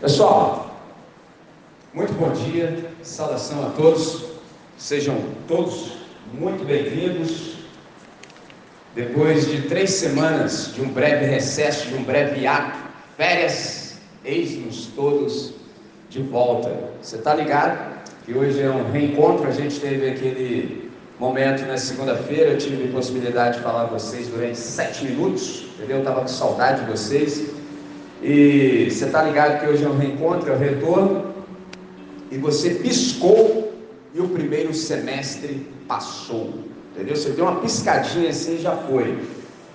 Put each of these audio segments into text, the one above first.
Pessoal, muito bom dia, saudação a todos, sejam todos muito bem-vindos. Depois de três semanas de um breve recesso, de um breve ato, férias, eis-nos todos de volta. Você está ligado que hoje é um reencontro, a gente teve aquele momento na segunda-feira, eu tive a possibilidade de falar com vocês durante sete minutos, entendeu? Eu estava com saudade de vocês. E você está ligado que hoje é um reencontro, é um retorno, e você piscou e o primeiro semestre passou, entendeu? Você deu uma piscadinha assim e já foi.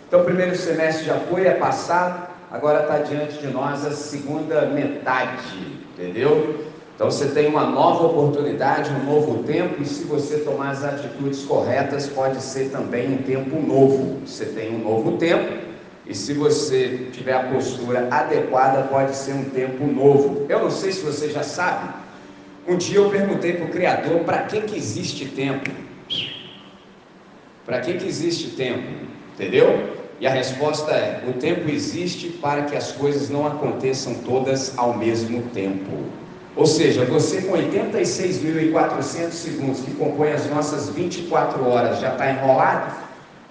Então, o primeiro semestre já foi, é passado, agora está diante de nós a segunda metade, entendeu? Então você tem uma nova oportunidade, um novo tempo, e se você tomar as atitudes corretas, pode ser também um tempo novo. Você tem um novo tempo, e se você tiver a postura adequada, pode ser um tempo novo. Eu não sei se você já sabe. Um dia eu perguntei para o Criador para que, que existe tempo. Para que, que existe tempo? Entendeu? E a resposta é: o tempo existe para que as coisas não aconteçam todas ao mesmo tempo. Ou seja, você com 86.400 segundos que compõem as nossas 24 horas já está enrolado?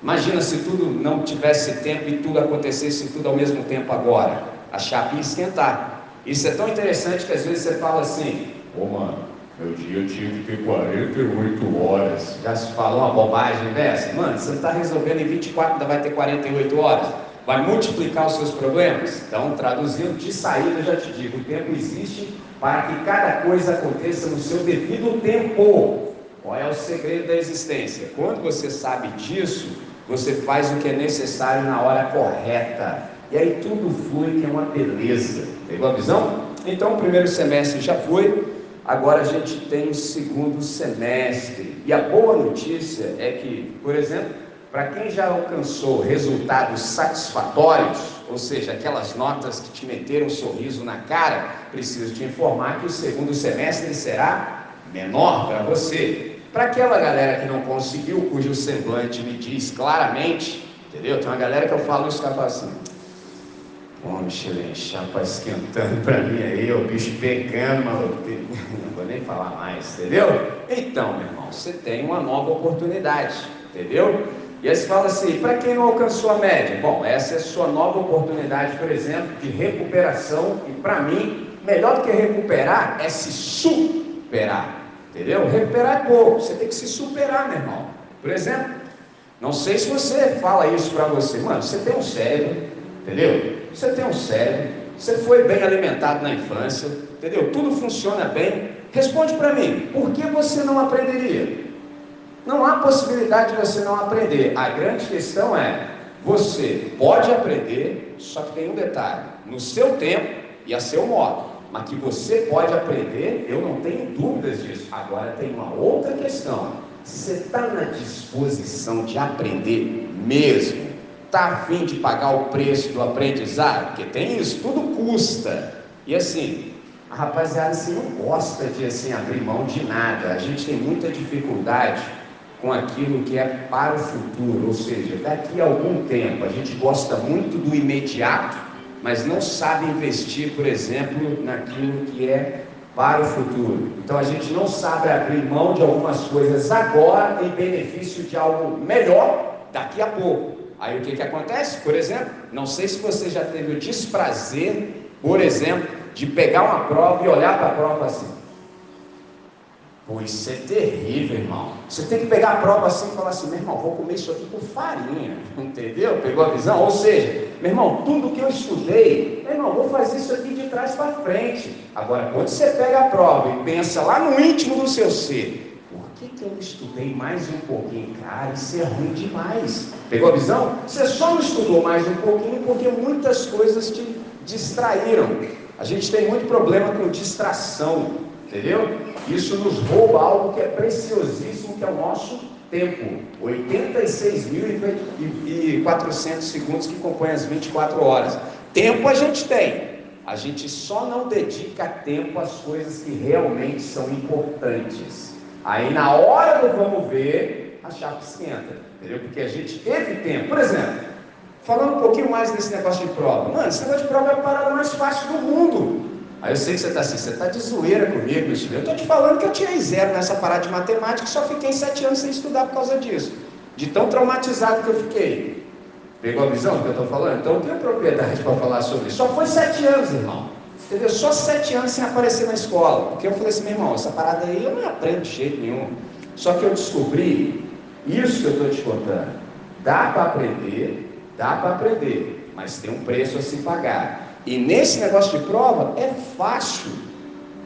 Imagina se tudo não tivesse tempo e tudo acontecesse tudo ao mesmo tempo agora. A chapa ia esquentar. Isso é tão interessante que às vezes você fala assim, ô mano, meu dia tinha que ter 48 horas. Já se falou uma bobagem dessa? Mano, você não está resolvendo em 24, ainda vai ter 48 horas. Vai multiplicar os seus problemas? Então, traduzindo de saída, eu já te digo, o tempo existe para que cada coisa aconteça no seu devido tempo. Qual é o segredo da existência? Quando você sabe disso, você faz o que é necessário na hora correta. E aí tudo flui, que é uma beleza. Pegou a visão? Então o primeiro semestre já foi, agora a gente tem o segundo semestre. E a boa notícia é que, por exemplo, para quem já alcançou resultados satisfatórios, ou seja, aquelas notas que te meteram um sorriso na cara, preciso te informar que o segundo semestre será menor para você. Para aquela galera que não conseguiu, cujo semblante me diz claramente, entendeu? Tem uma galera que eu falo isso, fala assim, Pô, Michelin, chapa esquentando para mim aí, o bicho pegando, maluco. Não vou nem falar mais, entendeu? Então, meu irmão, você tem uma nova oportunidade, entendeu? E aí você fala assim, para quem não alcançou a média? Bom, essa é a sua nova oportunidade, por exemplo, de recuperação. E para mim, melhor do que recuperar é se superar. Entendeu? Recuperar é pouco, você tem que se superar, meu irmão. Por exemplo, não sei se você fala isso para você, mano, você tem um cérebro, entendeu? Você tem um cérebro, você foi bem alimentado na infância, entendeu? Tudo funciona bem. Responde para mim, por que você não aprenderia? Não há possibilidade de você não aprender. A grande questão é, você pode aprender, só que tem um detalhe, no seu tempo e a seu modo mas que você pode aprender, eu não tenho dúvidas disso. Agora tem uma outra questão. Você está na disposição de aprender mesmo? Está afim de pagar o preço do aprendizado? Porque tem isso, tudo custa. E assim, a rapaziada assim, não gosta de assim, abrir mão de nada. A gente tem muita dificuldade com aquilo que é para o futuro, ou seja, daqui a algum tempo. A gente gosta muito do imediato mas não sabe investir, por exemplo, naquilo que é para o futuro. Então a gente não sabe abrir mão de algumas coisas agora em benefício de algo melhor daqui a pouco. Aí o que, que acontece? Por exemplo, não sei se você já teve o desprazer, por exemplo, de pegar uma prova e olhar para a prova assim. Pô, isso é terrível, irmão. Você tem que pegar a prova assim e falar assim, meu irmão, vou comer isso aqui com farinha. Entendeu? Pegou a visão? Ou seja, meu irmão, tudo que eu estudei, meu irmão, vou fazer isso aqui de trás para frente. Agora, quando você pega a prova e pensa lá no íntimo do seu ser, por que, que eu estudei mais um pouquinho? Cara, isso é ruim demais. Pegou a visão? Você só não estudou mais um pouquinho porque muitas coisas te distraíram. A gente tem muito problema com distração. Entendeu? Isso nos rouba algo que é preciosíssimo, que é o nosso tempo. 86.400 segundos que compõem as 24 horas. Tempo a gente tem. A gente só não dedica tempo às coisas que realmente são importantes. Aí na hora do vamos ver, a chapa esquenta. Entendeu? Porque a gente teve tempo. Por exemplo, falando um pouquinho mais desse negócio de prova. Mano, esse negócio de prova é a parada mais fácil do mundo. Aí eu sei que você está assim, você está de zoeira comigo, meu filho. Eu estou te falando que eu tirei zero nessa parada de matemática e só fiquei sete anos sem estudar por causa disso. De tão traumatizado que eu fiquei. Pegou a visão do que eu estou falando? Então eu tenho propriedade para falar sobre isso. Só foi sete anos, irmão. Entendeu? Só sete anos sem aparecer na escola. Porque eu falei assim, meu irmão, essa parada aí eu não aprendo de jeito nenhum. Só que eu descobri isso que eu estou te contando. Dá para aprender, dá para aprender, mas tem um preço a se pagar. E nesse negócio de prova é fácil.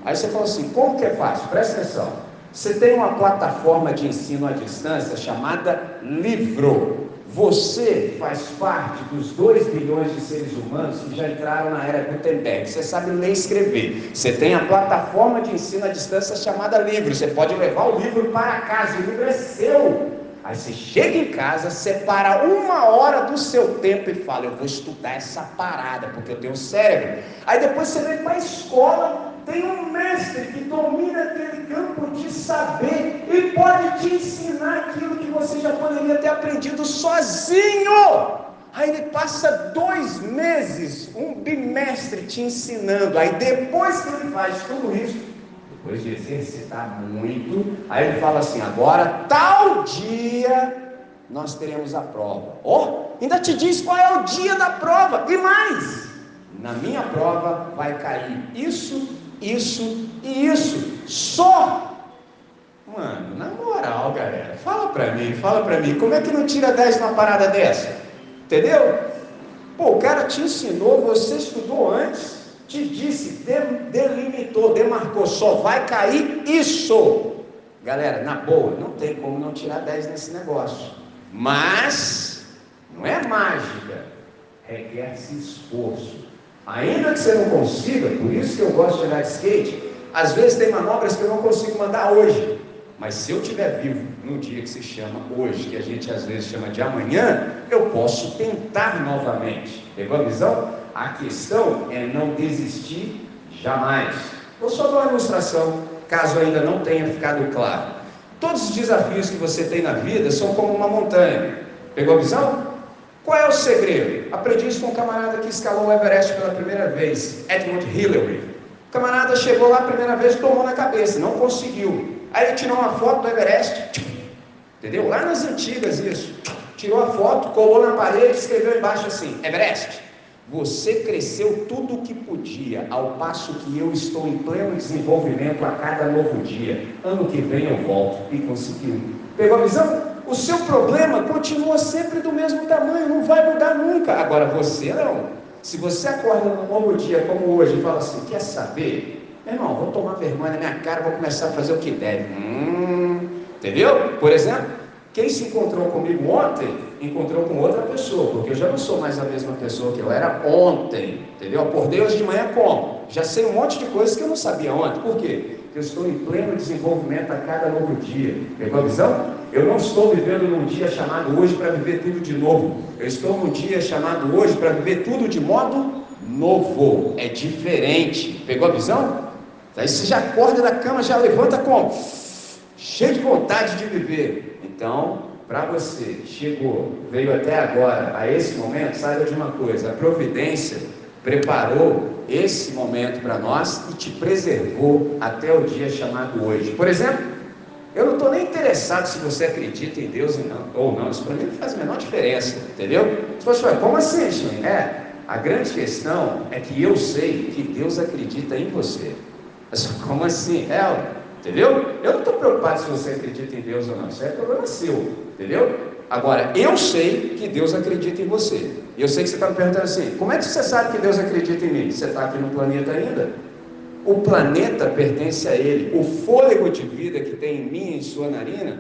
Aí você fala assim: como que é fácil? Presta atenção. Você tem uma plataforma de ensino à distância chamada Livro. Você faz parte dos 2 bilhões de seres humanos que já entraram na era Gutenberg. Você sabe ler e escrever. Você tem a plataforma de ensino à distância chamada Livro. Você pode levar o livro para casa. O livro é seu. Aí você chega em casa, separa uma hora do seu tempo e fala: Eu vou estudar essa parada, porque eu tenho cérebro. Aí depois você vem para a escola, tem um mestre que domina aquele campo de saber e pode te ensinar aquilo que você já poderia ter aprendido sozinho. Aí ele passa dois meses, um bimestre te ensinando. Aí depois que ele faz tudo isso, de exercitar muito, aí ele fala assim: agora, tal dia, nós teremos a prova. Oh, ainda te diz qual é o dia da prova, e mais: na minha prova vai cair isso, isso e isso, só. Mano, na moral, galera, fala pra mim, fala pra mim, como é que não tira 10 numa parada dessa? Entendeu? Pô, o cara te ensinou, você estudou antes, te disse, delimitou, demarcou, só vai cair isso. Galera, na boa, não tem como não tirar 10 nesse negócio. Mas, não é mágica, requer-se esforço. Ainda que você não consiga, por isso que eu gosto de andar de skate, às vezes tem manobras que eu não consigo mandar hoje. Mas se eu estiver vivo no dia que se chama hoje, que a gente às vezes chama de amanhã, eu posso tentar novamente. Pegou a visão? A questão é não desistir jamais. Vou só dar uma ilustração, caso ainda não tenha ficado claro. Todos os desafios que você tem na vida são como uma montanha. Pegou a visão? Qual é o segredo? Aprendi isso com um camarada que escalou o Everest pela primeira vez, Edmund Hillary. O camarada chegou lá a primeira vez, tomou na cabeça, não conseguiu. Aí ele tirou uma foto do Everest, entendeu? Lá nas antigas isso. Tirou a foto, colou na parede, escreveu embaixo assim: Everest, você cresceu tudo o que podia, ao passo que eu estou em pleno desenvolvimento a cada novo dia. Ano que vem eu volto e conseguiu. Pegou a visão? O seu problema continua sempre do mesmo tamanho, não vai mudar nunca. Agora você não. Se você acorda num novo dia como hoje e fala assim, quer saber? Meu irmão, vou tomar vergonha na minha cara, vou começar a fazer o que deve. Hum, entendeu? Por exemplo, quem se encontrou comigo ontem, encontrou com outra pessoa, porque eu já não sou mais a mesma pessoa que eu era ontem, entendeu? Acordei hoje de manhã como? Já sei um monte de coisas que eu não sabia ontem. Por quê? Porque eu estou em pleno desenvolvimento a cada novo dia. Pegou a visão? Eu não estou vivendo num dia chamado hoje para viver tudo de novo. Eu estou num dia chamado hoje para viver tudo de modo novo. É diferente. Pegou a visão? Aí você já acorda da cama, já levanta como? Cheio de vontade de viver. Então, para você, chegou, veio até agora, a esse momento, saiba de uma coisa: a providência preparou esse momento para nós e te preservou até o dia chamado hoje. Por exemplo, eu não estou nem interessado se você acredita em Deus ou não, isso para mim não faz a menor diferença, entendeu? Se você fala, como assim, gente? É, a grande questão é que eu sei que Deus acredita em você. Mas como assim? É, Entendeu? Eu não estou preocupado se você acredita em Deus ou não. Isso é problema seu. Entendeu? Agora, eu sei que Deus acredita em você. E eu sei que você está me perguntando assim: como é que você sabe que Deus acredita em mim? Você está aqui no planeta ainda? O planeta pertence a Ele. O fôlego de vida que tem em mim e em sua narina,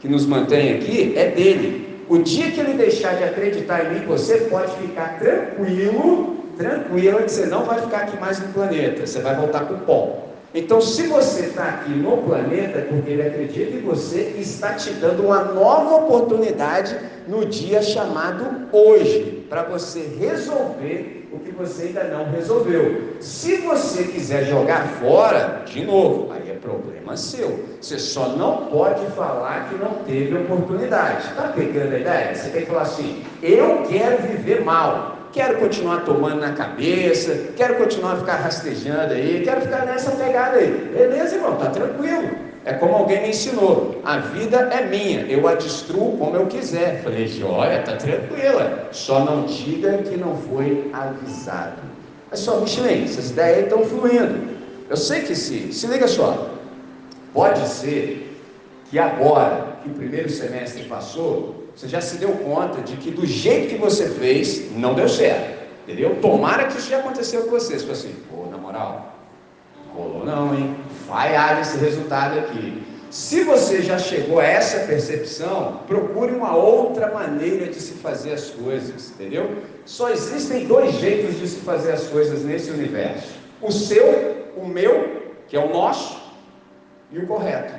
que nos mantém aqui, é dele. O dia que ele deixar de acreditar em mim, você pode ficar tranquilo, tranquilo, que você não vai ficar aqui mais no planeta. Você vai voltar com o pó. Então, se você está aqui no planeta, é porque ele acredita em você, está te dando uma nova oportunidade no dia chamado hoje, para você resolver o que você ainda não resolveu. Se você quiser jogar fora, de novo, aí é problema seu. Você só não pode falar que não teve oportunidade. Está pegando a ideia? Você tem que falar assim: eu quero viver mal. Quero continuar tomando na cabeça, quero continuar a ficar rastejando aí, quero ficar nessa pegada aí. Beleza, irmão, tá tranquilo. É como alguém me ensinou: a vida é minha, eu a destruo como eu quiser. Falei, joia, tá tranquila, só não diga que não foi avisado. Mas só, Michelin, essas ideias estão fluindo. Eu sei que se, se liga só, pode ser que agora que o primeiro semestre passou, você já se deu conta de que do jeito que você fez, não deu certo. Entendeu? Tomara que isso já aconteceu com você. Você assim, pô, na moral, rolou não, hein? Falhar esse resultado aqui. Se você já chegou a essa percepção, procure uma outra maneira de se fazer as coisas, entendeu? Só existem dois jeitos de se fazer as coisas nesse universo: o seu, o meu, que é o nosso, e o correto.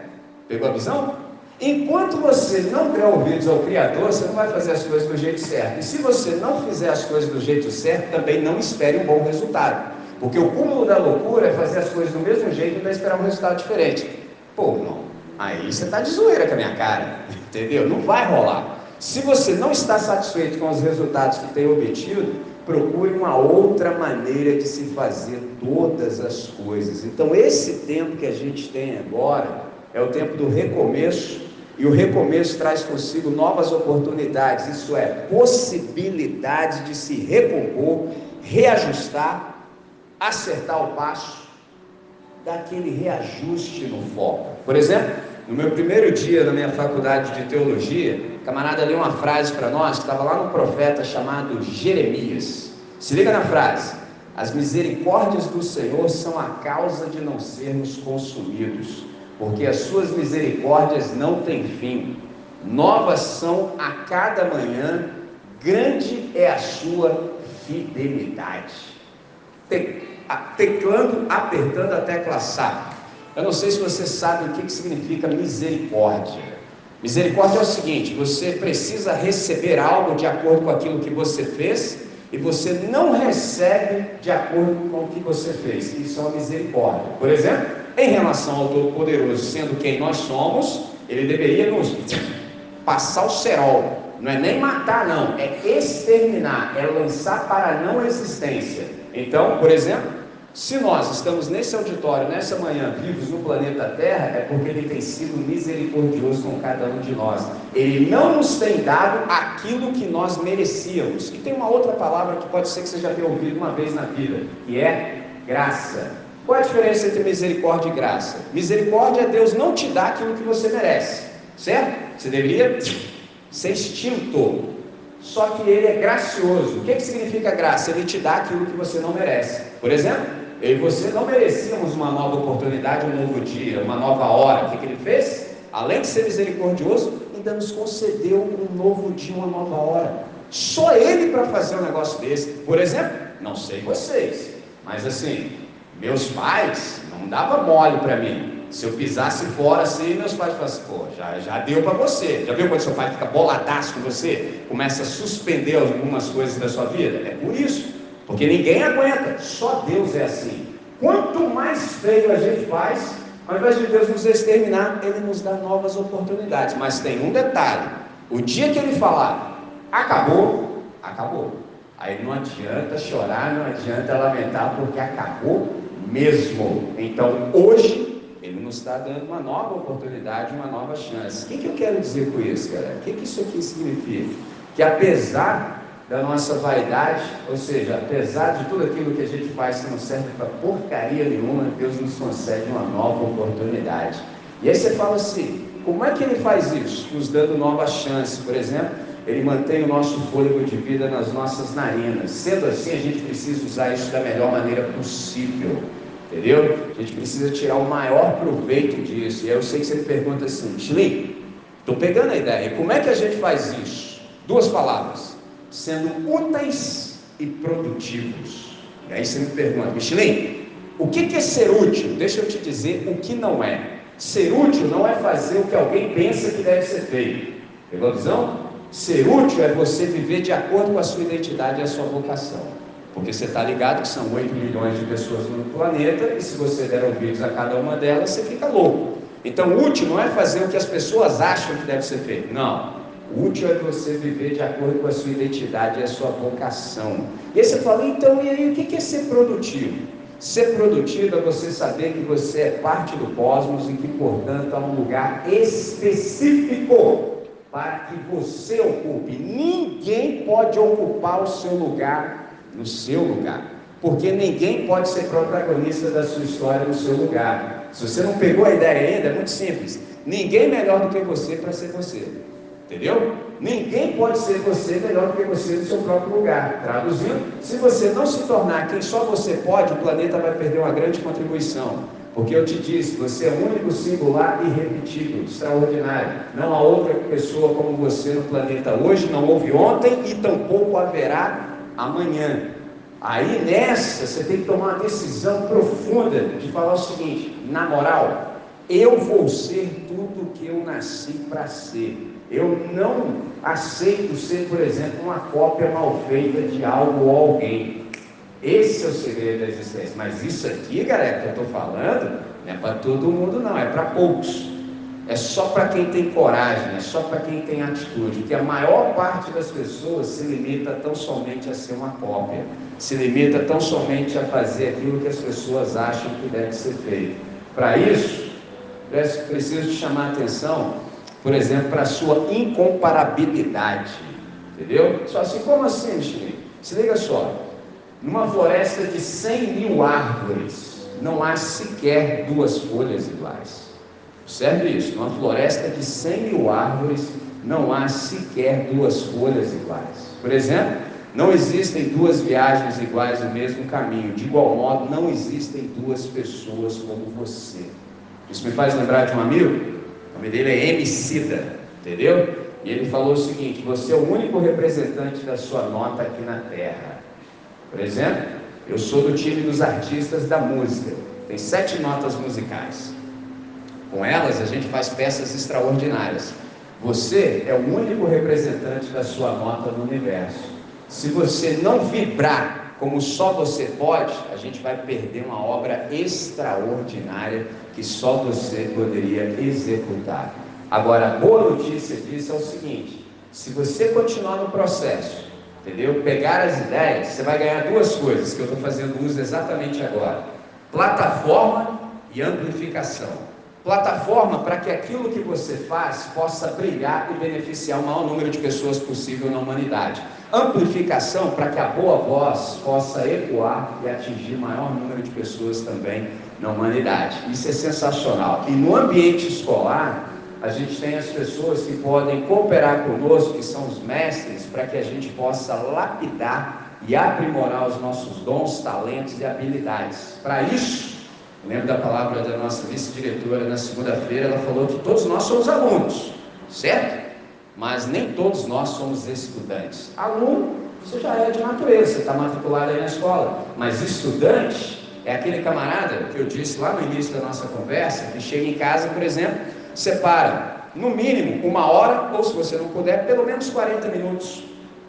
Pegou a visão? Enquanto você não der ouvidos ao Criador, você não vai fazer as coisas do jeito certo. E se você não fizer as coisas do jeito certo, também não espere um bom resultado. Porque o cúmulo da loucura é fazer as coisas do mesmo jeito e ainda esperar um resultado diferente. Pô, não. Aí você está de zoeira com a minha cara. Entendeu? Não vai rolar. Se você não está satisfeito com os resultados que tem obtido, procure uma outra maneira de se fazer todas as coisas. Então, esse tempo que a gente tem agora é o tempo do recomeço e o recomeço traz consigo novas oportunidades, isso é, possibilidade de se recompor, reajustar, acertar o passo, daquele reajuste no foco. Por exemplo, no meu primeiro dia na minha faculdade de teologia, o camarada leu uma frase para nós que estava lá no profeta chamado Jeremias. Se liga na frase: As misericórdias do Senhor são a causa de não sermos consumidos porque as suas misericórdias não têm fim. Novas são a cada manhã, grande é a sua fidelidade. Teclando, apertando a tecla SAP. Eu não sei se você sabe o que, que significa misericórdia. Misericórdia é o seguinte: você precisa receber algo de acordo com aquilo que você fez e você não recebe de acordo com o que você fez. Isso é uma misericórdia. Por exemplo, em relação ao Todo-Poderoso, sendo quem nós somos, ele deveria nos passar o cerol. Não é nem matar, não, é exterminar, é lançar para a não existência. Então, por exemplo, se nós estamos nesse auditório, nessa manhã, vivos no planeta Terra, é porque Ele tem sido misericordioso com cada um de nós. Ele não nos tem dado aquilo que nós merecíamos. E tem uma outra palavra que pode ser que você já tenha ouvido uma vez na vida, que é graça. Qual é a diferença entre misericórdia e graça? Misericórdia é Deus não te dá aquilo que você merece, certo? Você deveria ser extinto. Só que ele é gracioso. O que, que significa graça? Ele te dá aquilo que você não merece. Por exemplo, eu e você não merecíamos uma nova oportunidade, um novo dia, uma nova hora. O que, que ele fez? Além de ser misericordioso, ainda nos concedeu um novo dia, uma nova hora. Só ele para fazer um negócio desse. Por exemplo, não sei vocês, mas assim, meus pais não davam mole para mim. Se eu pisasse fora assim, meus pais falavam assim, pô, já, já deu para você. Já viu quando seu pai fica boladaço com você? Começa a suspender algumas coisas da sua vida? É por isso. Porque ninguém aguenta. Só Deus é assim. Quanto mais feio a gente faz, ao invés de Deus nos exterminar, Ele nos dá novas oportunidades. Mas tem um detalhe: o dia que Ele falar, acabou, acabou. Aí não adianta chorar, não adianta lamentar, porque acabou mesmo. Então, hoje, Ele nos está dando uma nova oportunidade, uma nova chance. O que, que eu quero dizer com isso, galera? O que, que isso aqui significa? Que apesar da nossa vaidade, ou seja, apesar de tudo aquilo que a gente faz que não serve para porcaria nenhuma, Deus nos concede uma nova oportunidade. E aí você fala assim: como é que Ele faz isso? Nos dando nova chance, por exemplo ele mantém o nosso fôlego de vida nas nossas narinas. Sendo assim, a gente precisa usar isso da melhor maneira possível. Entendeu? A gente precisa tirar o maior proveito disso. E aí eu sei que você me pergunta assim, Slim, estou pegando a ideia. Como é que a gente faz isso? Duas palavras: sendo úteis e produtivos. E aí você me pergunta, Michelin, o que é ser útil? Deixa eu te dizer o que não é. Ser útil não é fazer o que alguém pensa que deve ser feito. Pegou a visão? Ser útil é você viver de acordo com a sua identidade e a sua vocação. Porque você está ligado que são 8 milhões de pessoas no planeta e se você der ouvidos a cada uma delas, você fica louco. Então, útil não é fazer o que as pessoas acham que deve ser feito. Não. O útil é você viver de acordo com a sua identidade e a sua vocação. E aí você fala, então, e aí o que é ser produtivo? Ser produtivo é você saber que você é parte do cosmos e que, portanto, há um lugar específico para que você ocupe. Ninguém pode ocupar o seu lugar no seu lugar, porque ninguém pode ser protagonista da sua história no seu lugar. Se você não pegou a ideia ainda, é muito simples. Ninguém melhor do que você para ser você. Entendeu? Ninguém pode ser você melhor do que você no seu próprio lugar. Traduzindo, se você não se tornar quem só você pode, o planeta vai perder uma grande contribuição. Porque eu te disse, você é único, singular, irrepetível, extraordinário. Não há outra pessoa como você no planeta hoje, não houve ontem e tampouco haverá amanhã. Aí nessa, você tem que tomar uma decisão profunda de falar o seguinte: na moral, eu vou ser tudo que eu nasci para ser. Eu não aceito ser, por exemplo, uma cópia mal feita de algo ou alguém. Esse é o segredo da existência. Mas isso aqui, galera, que eu estou falando, não é para todo mundo, não, é para poucos. É só para quem tem coragem, é só para quem tem atitude. Que a maior parte das pessoas se limita tão somente a ser uma cópia, se limita tão somente a fazer aquilo que as pessoas acham que deve ser feito. Para isso, preciso te chamar a atenção por exemplo, para a sua incomparabilidade. Entendeu? Só assim, como assim, Michele? Se liga só. Numa floresta de 100 mil árvores, não há sequer duas folhas iguais. Observe isso. Numa floresta de 100 mil árvores, não há sequer duas folhas iguais. Por exemplo, não existem duas viagens iguais no mesmo caminho. De igual modo, não existem duas pessoas como você. Isso me faz lembrar de um amigo o nome dele é Emicida, entendeu? E ele falou o seguinte: você é o único representante da sua nota aqui na Terra. Por exemplo, eu sou do time dos artistas da música. Tem sete notas musicais. Com elas a gente faz peças extraordinárias. Você é o único representante da sua nota no universo. Se você não vibrar como só você pode, a gente vai perder uma obra extraordinária que só você poderia executar. Agora, a boa notícia disso é o seguinte: se você continuar no processo, entendeu? Pegar as ideias, você vai ganhar duas coisas que eu estou fazendo uso exatamente agora: plataforma e amplificação. Plataforma para que aquilo que você faz possa brilhar e beneficiar o maior número de pessoas possível na humanidade. Amplificação para que a boa voz possa ecoar e atingir o maior número de pessoas também na humanidade. Isso é sensacional. E no ambiente escolar, a gente tem as pessoas que podem cooperar conosco, que são os mestres, para que a gente possa lapidar e aprimorar os nossos dons, talentos e habilidades. Para isso, lembro da palavra da nossa vice-diretora na segunda-feira, ela falou que todos nós somos alunos, certo? Mas nem todos nós somos estudantes. Aluno, você já é de natureza, você está matriculado aí na escola. Mas estudante é aquele camarada que eu disse lá no início da nossa conversa, que chega em casa, por exemplo, separa no mínimo uma hora, ou se você não puder, pelo menos 40 minutos.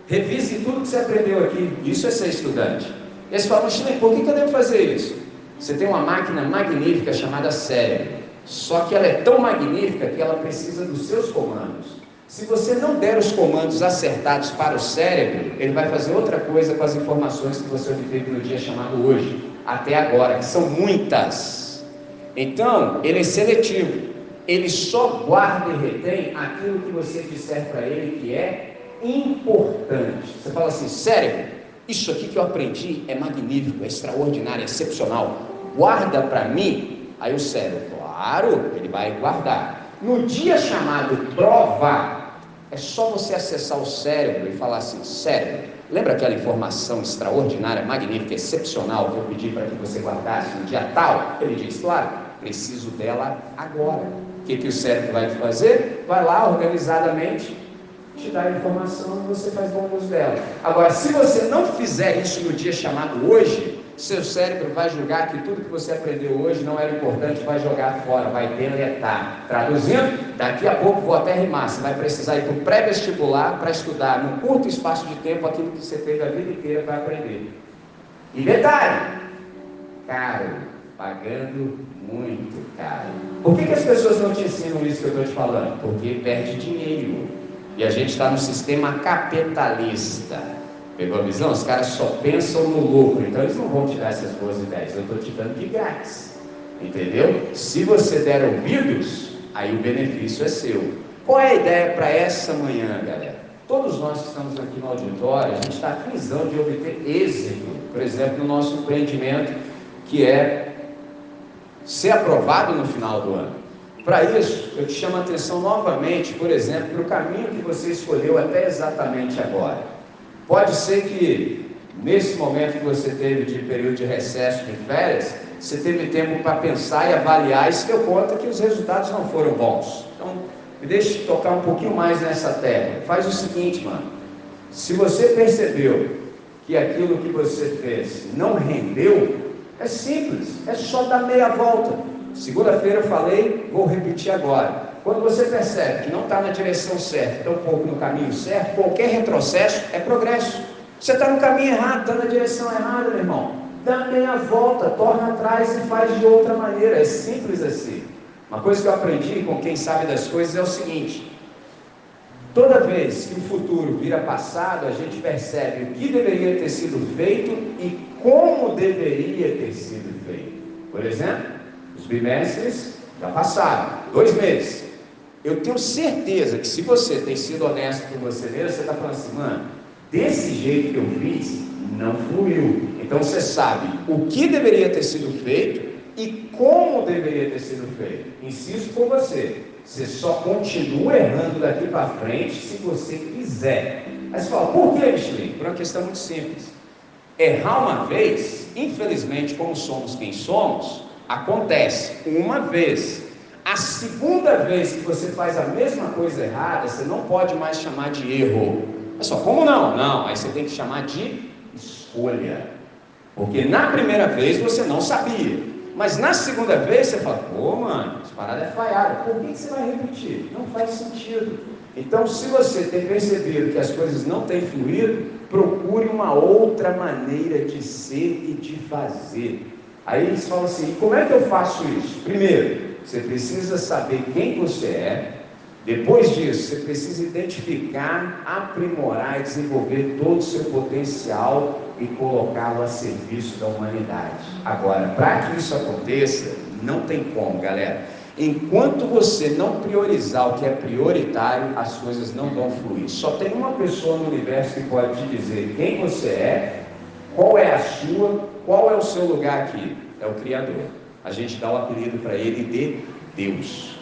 Revise tudo que você aprendeu aqui. Isso é ser estudante. E aí você fala, por que eu devo fazer isso? Você tem uma máquina magnífica chamada cérebro. Só que ela é tão magnífica que ela precisa dos seus comandos. Se você não der os comandos acertados para o cérebro, ele vai fazer outra coisa com as informações que você obteve no dia chamado hoje, até agora, que são muitas. Então, ele é seletivo. Ele só guarda e retém aquilo que você disser para ele que é importante. Você fala assim, cérebro, isso aqui que eu aprendi é magnífico, é extraordinário, é excepcional. Guarda para mim. Aí o cérebro, claro, ele vai guardar. No dia chamado prova, é só você acessar o cérebro e falar assim: cérebro, lembra aquela informação extraordinária, magnífica, excepcional que eu pedi para que você guardasse no dia tal? Ele diz: claro, preciso dela agora. O que, que o cérebro vai fazer? Vai lá organizadamente te dá a informação e você faz bom uso dela. Agora, se você não fizer isso no dia chamado hoje, seu cérebro vai julgar que tudo que você aprendeu hoje não era importante, vai jogar fora, vai deletar. Traduzindo, daqui a pouco vou até rimar. Você vai precisar ir para o pré-vestibular para estudar num curto espaço de tempo aquilo que você teve a vida inteira para aprender. E detalhe, caro, pagando muito caro. Por que, que as pessoas não te ensinam isso que eu estou te falando? Porque perde dinheiro. E a gente está no sistema capitalista. Pegou a visão? Os caras só pensam no lucro, então eles não vão te dar essas boas ideias. Eu estou te dando de grátis. Entendeu? Se você der ouvidos, aí o benefício é seu. Qual é a ideia para essa manhã, galera? Todos nós que estamos aqui no auditório, a gente está visão de obter êxito, por exemplo, no nosso empreendimento, que é ser aprovado no final do ano. Para isso, eu te chamo a atenção novamente, por exemplo, para o caminho que você escolheu até exatamente agora. Pode ser que, nesse momento que você teve de período de recesso de férias, você teve tempo para pensar e avaliar e se deu conta que os resultados não foram bons. Então, me deixe tocar um pouquinho mais nessa tecla. Faz o seguinte, mano. Se você percebeu que aquilo que você fez não rendeu, é simples, é só dar meia volta. Segunda-feira eu falei, vou repetir agora. Quando você percebe que não está na direção certa, está um pouco no caminho certo, qualquer retrocesso é progresso. Você está no caminho errado, está na direção errada, meu irmão. Dá meia volta, torna atrás e faz de outra maneira. É simples assim. Uma coisa que eu aprendi com quem sabe das coisas é o seguinte: toda vez que o futuro vira passado, a gente percebe o que deveria ter sido feito e como deveria ter sido feito. Por exemplo, os bimestres já passaram, dois meses. Eu tenho certeza que se você tem sido honesto com você mesmo, você está falando assim, mano, desse jeito que eu fiz, não fluiu. Então você sabe o que deveria ter sido feito e como deveria ter sido feito. Insisto com você, você só continua errando daqui para frente se você quiser. Aí você fala, por que, Michelin? Por uma questão muito simples. Errar uma vez, infelizmente, como somos quem somos, acontece uma vez. A segunda vez que você faz a mesma coisa errada, você não pode mais chamar de erro. É só, como não? Não, aí você tem que chamar de escolha. Porque na primeira vez você não sabia. Mas na segunda vez você fala, pô, mano, essa parada é falhada. Por que, você vai repetir? Não faz sentido. Então, se você tem percebido que as coisas não têm fluído, procure uma outra maneira de ser e de fazer. Aí eles falam assim: como é que eu faço isso? Primeiro, você precisa saber quem você é. Depois disso, você precisa identificar, aprimorar e desenvolver todo o seu potencial e colocá-lo a serviço da humanidade. Agora, para que isso aconteça, não tem como, galera. Enquanto você não priorizar o que é prioritário, as coisas não vão fluir. Só tem uma pessoa no universo que pode te dizer quem você é, qual é a sua, qual é o seu lugar aqui. É o Criador. A gente dá o apelido para ele de Deus.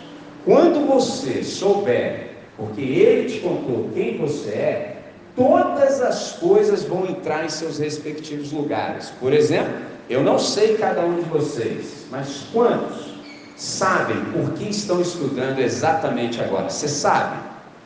Quando você souber, porque ele te contou quem você é, todas as coisas vão entrar em seus respectivos lugares. Por exemplo, eu não sei cada um de vocês, mas quantos sabem por que estão estudando exatamente agora? Você sabe?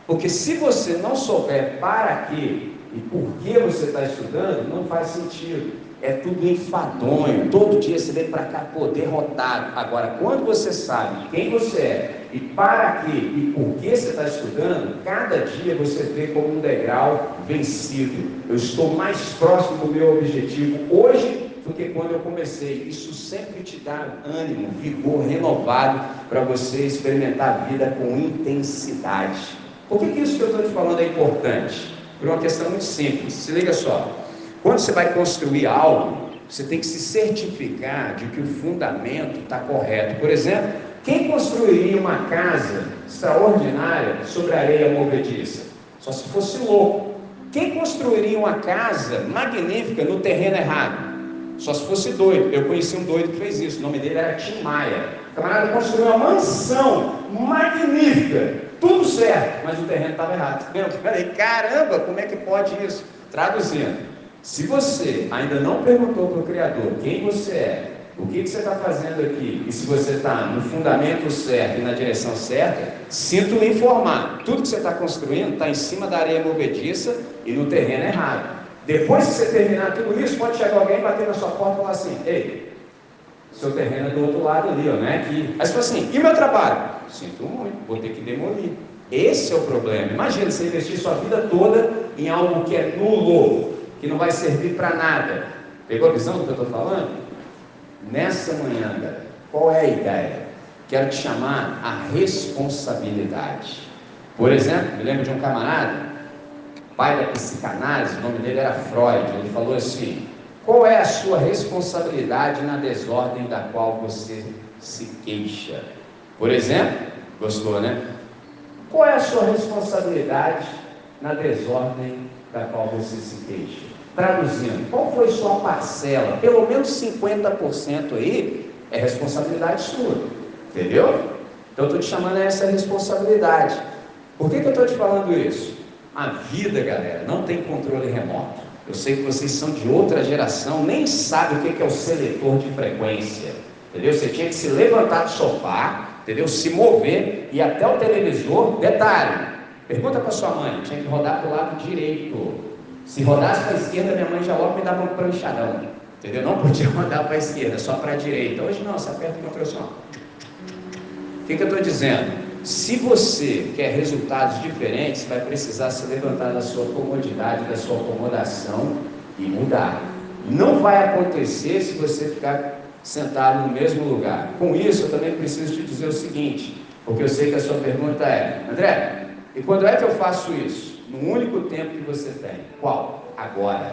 Porque se você não souber para quê e por que você está estudando, não faz sentido. É tudo enfadonho. Todo dia você vem para cá poder derrotado. Agora, quando você sabe quem você é e para quê e por que você está estudando, cada dia você vê como um degrau vencido. Eu estou mais próximo do meu objetivo hoje do que quando eu comecei. Isso sempre te dá ânimo, vigor renovado para você experimentar a vida com intensidade. Por que, que isso que eu estou te falando é importante? Por uma questão muito simples. Se liga só. Quando você vai construir algo, você tem que se certificar de que o fundamento está correto. Por exemplo, quem construiria uma casa extraordinária sobre areia movediça? Só se fosse louco. Quem construiria uma casa magnífica no terreno errado? Só se fosse doido. Eu conheci um doido que fez isso. O nome dele era Tim Maia. O camarada construiu uma mansão magnífica, tudo certo, mas o terreno estava errado. Eu falei, caramba, como é que pode isso? Traduzindo, se você ainda não perguntou para o Criador quem você é, o que, que você está fazendo aqui? E se você está no fundamento certo e na direção certa, sinto informar: tudo que você está construindo está em cima da areia movediça e no terreno errado. Depois que você terminar tudo isso, pode chegar alguém bater na sua porta e falar assim: Ei, seu terreno é do outro lado ali, ó, não é aqui. Aí você fala assim: E meu trabalho? Sinto muito, vou ter que demolir. Esse é o problema. Imagina você investir sua vida toda em algo que é nulo, que não vai servir para nada. Pegou a visão do que eu estou falando? Nessa manhã, qual é a ideia? Quero te chamar a responsabilidade. Por exemplo, me lembro de um camarada, pai da psicanálise, o nome dele era Freud, ele falou assim: qual é a sua responsabilidade na desordem da qual você se queixa? Por exemplo, gostou, né? Qual é a sua responsabilidade na desordem da qual você se queixa? Traduzindo, qual foi sua parcela? Pelo menos 50% aí é responsabilidade sua. Entendeu? Então eu estou te chamando a essa responsabilidade. Por que, que eu estou te falando isso? A vida, galera, não tem controle remoto. Eu sei que vocês são de outra geração, nem sabe o que é o seletor de frequência. Entendeu? Você tinha que se levantar do sofá, entendeu? Se mover e até o televisor. Detalhe: pergunta para sua mãe, tinha que rodar para o lado direito. Se rodasse para a esquerda, minha mãe já logo me dava um pranchadão. Entendeu? Não podia rodar para a esquerda, só para a direita. Hoje não, você aperta o controle assim, O que, que eu estou dizendo? Se você quer resultados diferentes, vai precisar se levantar da sua comodidade, da sua acomodação e mudar. Não vai acontecer se você ficar sentado no mesmo lugar. Com isso, eu também preciso te dizer o seguinte, porque eu sei que a sua pergunta é: André, e quando é que eu faço isso? no único tempo que você tem. Qual? Agora.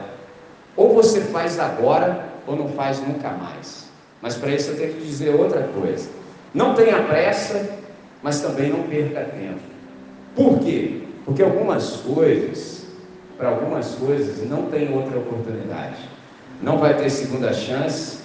Ou você faz agora, ou não faz nunca mais. Mas para isso eu tenho que dizer outra coisa. Não tenha pressa, mas também não perca tempo. Por quê? Porque algumas coisas, para algumas coisas, não tem outra oportunidade. Não vai ter segunda chance,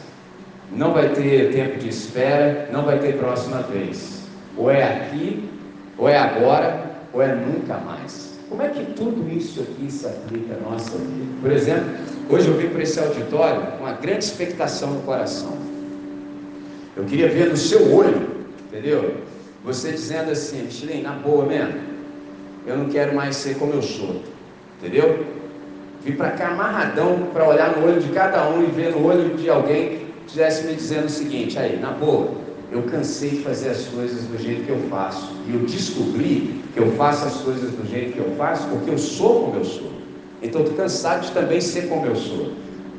não vai ter tempo de espera, não vai ter próxima vez. Ou é aqui, ou é agora, ou é nunca mais. Como é que tudo isso aqui se aplica à nossa vida? Por exemplo, hoje eu vim para esse auditório com uma grande expectação no coração. Eu queria ver no seu olho, entendeu? Você dizendo assim, Chilin, na boa mesmo, eu não quero mais ser como eu sou, entendeu? Vim para cá amarradão para olhar no olho de cada um e ver no olho de alguém estivesse me dizendo o seguinte, aí, na boa, eu cansei de fazer as coisas do jeito que eu faço. E eu descobri que eu faço as coisas do jeito que eu faço porque eu sou como eu sou. Então estou cansado de também ser como eu sou.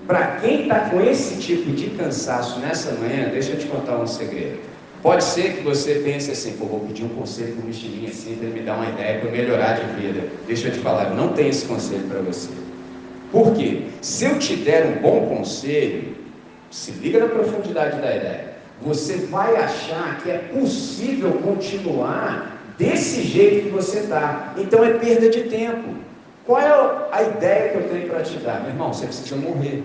Para quem está com esse tipo de cansaço nessa manhã, deixa eu te contar um segredo. Pode ser que você pense assim, pô, vou pedir um conselho para o Michelinho assim, para ele me dar uma ideia para melhorar de vida. Deixa eu te falar, eu não tenho esse conselho para você. Por quê? Se eu te der um bom conselho, se liga na profundidade da ideia você vai achar que é possível continuar desse jeito que você está. Então é perda de tempo. Qual é a ideia que eu tenho para te dar? Meu irmão, você precisa morrer.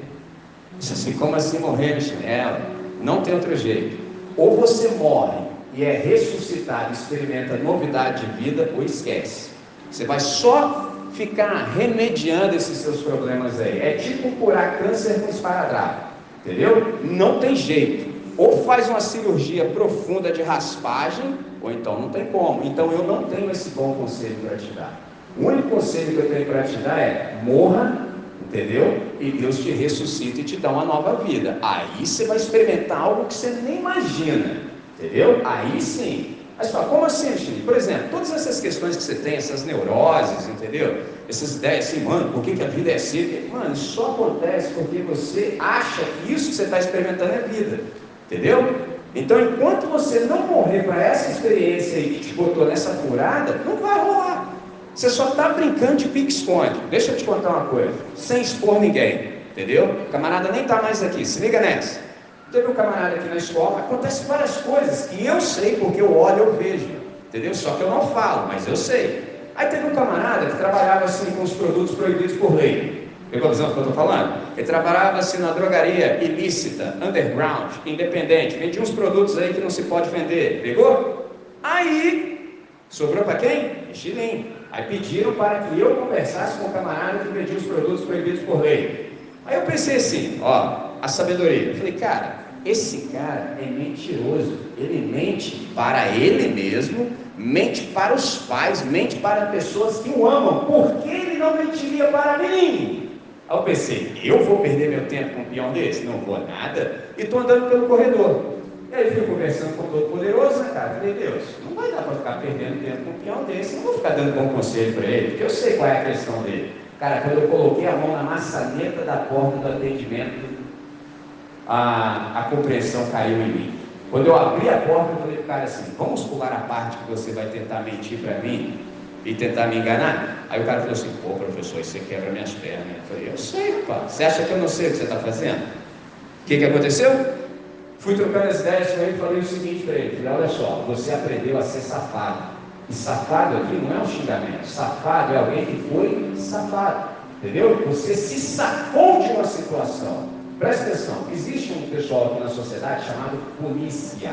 Você assim, como assim morrer chinelo? Não tem outro jeito. Ou você morre e é ressuscitado, experimenta novidade de vida, ou esquece. Você vai só ficar remediando esses seus problemas aí. É tipo curar câncer com esparadrapo. Entendeu? Não tem jeito ou faz uma cirurgia profunda de raspagem, ou então não tem como. Então eu não tenho esse bom conselho para te dar. O único conselho que eu tenho para te dar é: morra, entendeu? E Deus te ressuscita e te dá uma nova vida. Aí você vai experimentar algo que você nem imagina, entendeu? Aí sim. Mas fala, como assim, Chile? Por exemplo, todas essas questões que você tem, essas neuroses, entendeu? Essas ideias assim, mano, por que, que a vida é assim? Mano, só acontece porque você acha que isso que você está experimentando é vida. Entendeu? Então, enquanto você não morrer para essa experiência aí que te botou nessa furada, não vai rolar. Você só está brincando de pique-esconde. Deixa eu te contar uma coisa, sem expor ninguém. Entendeu? O camarada nem está mais aqui. Se liga nessa. Teve um camarada aqui na escola, acontece várias coisas que eu sei, porque eu olho, eu vejo. Entendeu? Só que eu não falo, mas eu sei. Aí teve um camarada que trabalhava assim com os produtos proibidos por lei. Pegou a visão do que eu estou falando? Ele trabalhava assim na drogaria ilícita, underground, independente, vendia uns produtos aí que não se pode vender. Pegou? Aí, sobrou para quem? Estilinho. Aí pediram para que eu conversasse com o camarada que vendia os produtos proibidos por lei. Aí eu pensei assim, ó, a sabedoria. Eu falei, cara, esse cara é mentiroso. Ele mente para ele mesmo, mente para os pais, mente para pessoas que o amam. Por que ele não mentiria para mim? Aí eu pensei, eu vou perder meu tempo com um peão desse? Não vou nada. E estou andando pelo corredor. E aí fui conversando com o Todo-Poderoso, né, cara? Falei, Deus, não vai dar para ficar perdendo tempo com um peão desse. Não vou ficar dando bom conselho para ele, porque eu sei qual é a questão dele. Cara, quando eu coloquei a mão na maçaneta da porta do atendimento, a, a compreensão caiu em mim. Quando eu abri a porta, eu falei para o cara assim: vamos pular a parte que você vai tentar mentir para mim. e tentar me enganar? Aí o cara falou assim, pô professor, você quebra minhas pernas. Eu falei, eu sei, pá. Você acha que eu não sei o que você está fazendo? O que, que aconteceu? Fui trocando as ideias com ele e falei o seguinte para ele, olha só, você aprendeu a ser safado. E safado aqui não é um xingamento, safado é alguém que foi safado. Entendeu? Você se safou de uma situação. Presta atenção, existe um pessoal aqui na sociedade chamado polícia.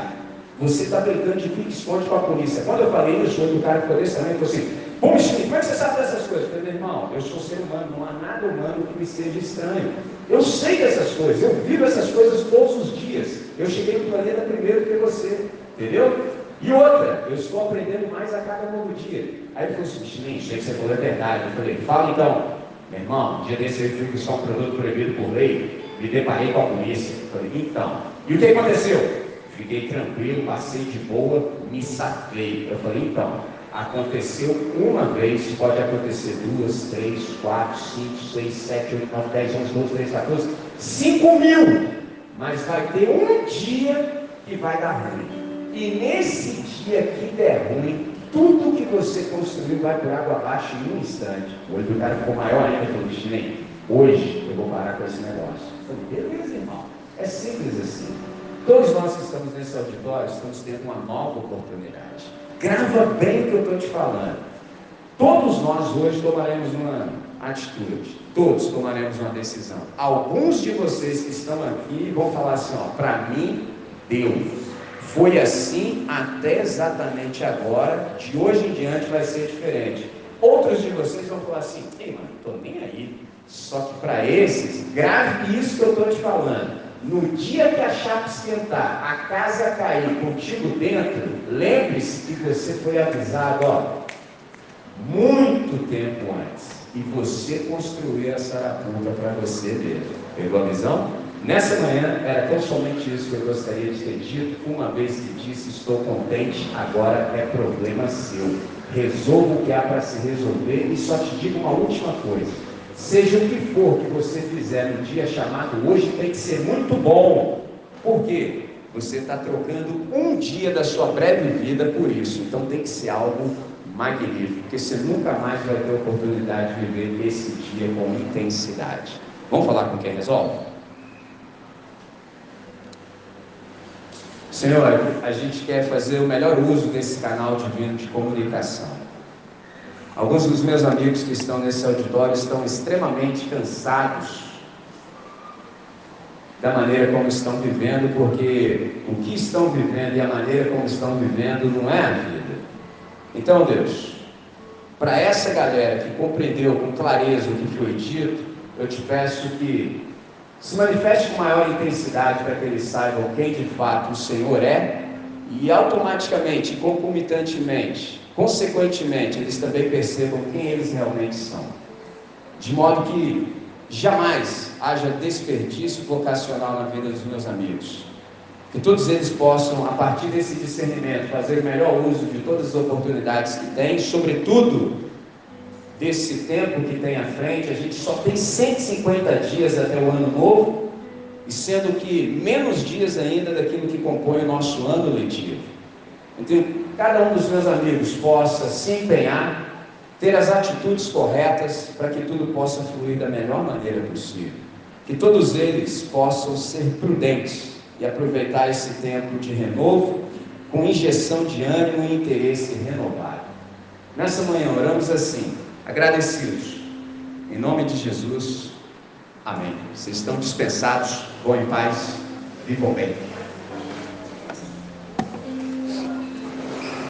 Você está brincando de pique-esconde com a polícia. Quando eu falei isso, o cara ficou desse tamanho e falou assim: Poxa, como é que você sabe dessas coisas? Eu falei, irmão, eu sou ser humano, não há nada humano que me seja estranho. Eu sei dessas coisas, eu vivo essas coisas todos os dias. Eu cheguei no planeta primeiro que você, entendeu? E outra, eu estou aprendendo mais a cada novo dia. Aí ele falou assim, Chininho, sei que você falou a verdade. Eu falei, fala então, meu irmão, um dia desse eu fui só um produto proibido por lei, me deparei com a polícia. Falei, então, e o que aconteceu? Fiquei tranquilo, passei de boa, me safei. Eu falei, então, aconteceu uma vez, pode acontecer duas, três, quatro, cinco, seis, sete, oito, nove, dez, onze, doze, treze, quatorze, cinco mil. Mas vai ter um dia que vai dar ruim. E nesse dia que der ruim, tudo que você construiu vai por água abaixo em um instante. O olho do cara ficou maior ainda, falou, hoje eu vou parar com esse negócio. Falei, beleza, irmão. É simples assim. Todos nós que estamos nesse auditório estamos tendo uma nova oportunidade. Grava bem o que eu estou te falando. Todos nós hoje tomaremos uma atitude. Todos tomaremos uma decisão. Alguns de vocês que estão aqui vão falar assim: ó, para mim, Deus. Foi assim até exatamente agora, de hoje em diante vai ser diferente. Outros de vocês vão falar assim: ei, mano, estou nem aí. Só que para esses, grave isso que eu estou te falando. No dia que a chapa esquentar, a casa cair contigo dentro, lembre-se que você foi avisado, ó, muito tempo antes. E você construiu essa arapuca para você mesmo. Pegou a visão? Nessa manhã era tão somente isso que eu gostaria de ter dito. Uma vez que disse estou contente, agora é problema seu. Resolva o que há para se resolver e só te digo uma última coisa. Seja o que for que você fizer no dia chamado hoje, tem que ser muito bom. Por quê? Você está trocando um dia da sua breve vida por isso. Então tem que ser algo magnífico, porque você nunca mais vai ter oportunidade de viver esse dia com intensidade. Vamos falar com quem resolve? Senhor, a gente quer fazer o melhor uso desse canal divino de comunicação. Alguns dos meus amigos que estão nesse auditório estão extremamente cansados da maneira como estão vivendo, porque o que estão vivendo e a maneira como estão vivendo não é a vida. Então, Deus, para essa galera que compreendeu com clareza o que foi dito, eu te peço que se manifeste com maior intensidade para que eles saibam quem de fato o Senhor é e automaticamente, concomitantemente, consequentemente, eles também percebam quem eles realmente são. De modo que jamais haja desperdício vocacional na vida dos meus amigos. Que todos eles possam, a partir desse discernimento, fazer o melhor uso de todas as oportunidades que têm, sobretudo desse tempo que tem à frente. A gente só tem 150 dias até o ano novo, e sendo que menos dias ainda daquilo que compõe o nosso ano letivo. Então, cada um dos meus amigos possa se empenhar, ter as atitudes corretas para que tudo possa fluir da melhor maneira possível. Que todos eles possam ser prudentes e aproveitar esse tempo de renovo com injeção de ânimo e interesse renovado. Nessa manhã oramos assim, agradecidos. Em nome de Jesus, amém. Vocês estão dispensados, vão em paz, vivam bem.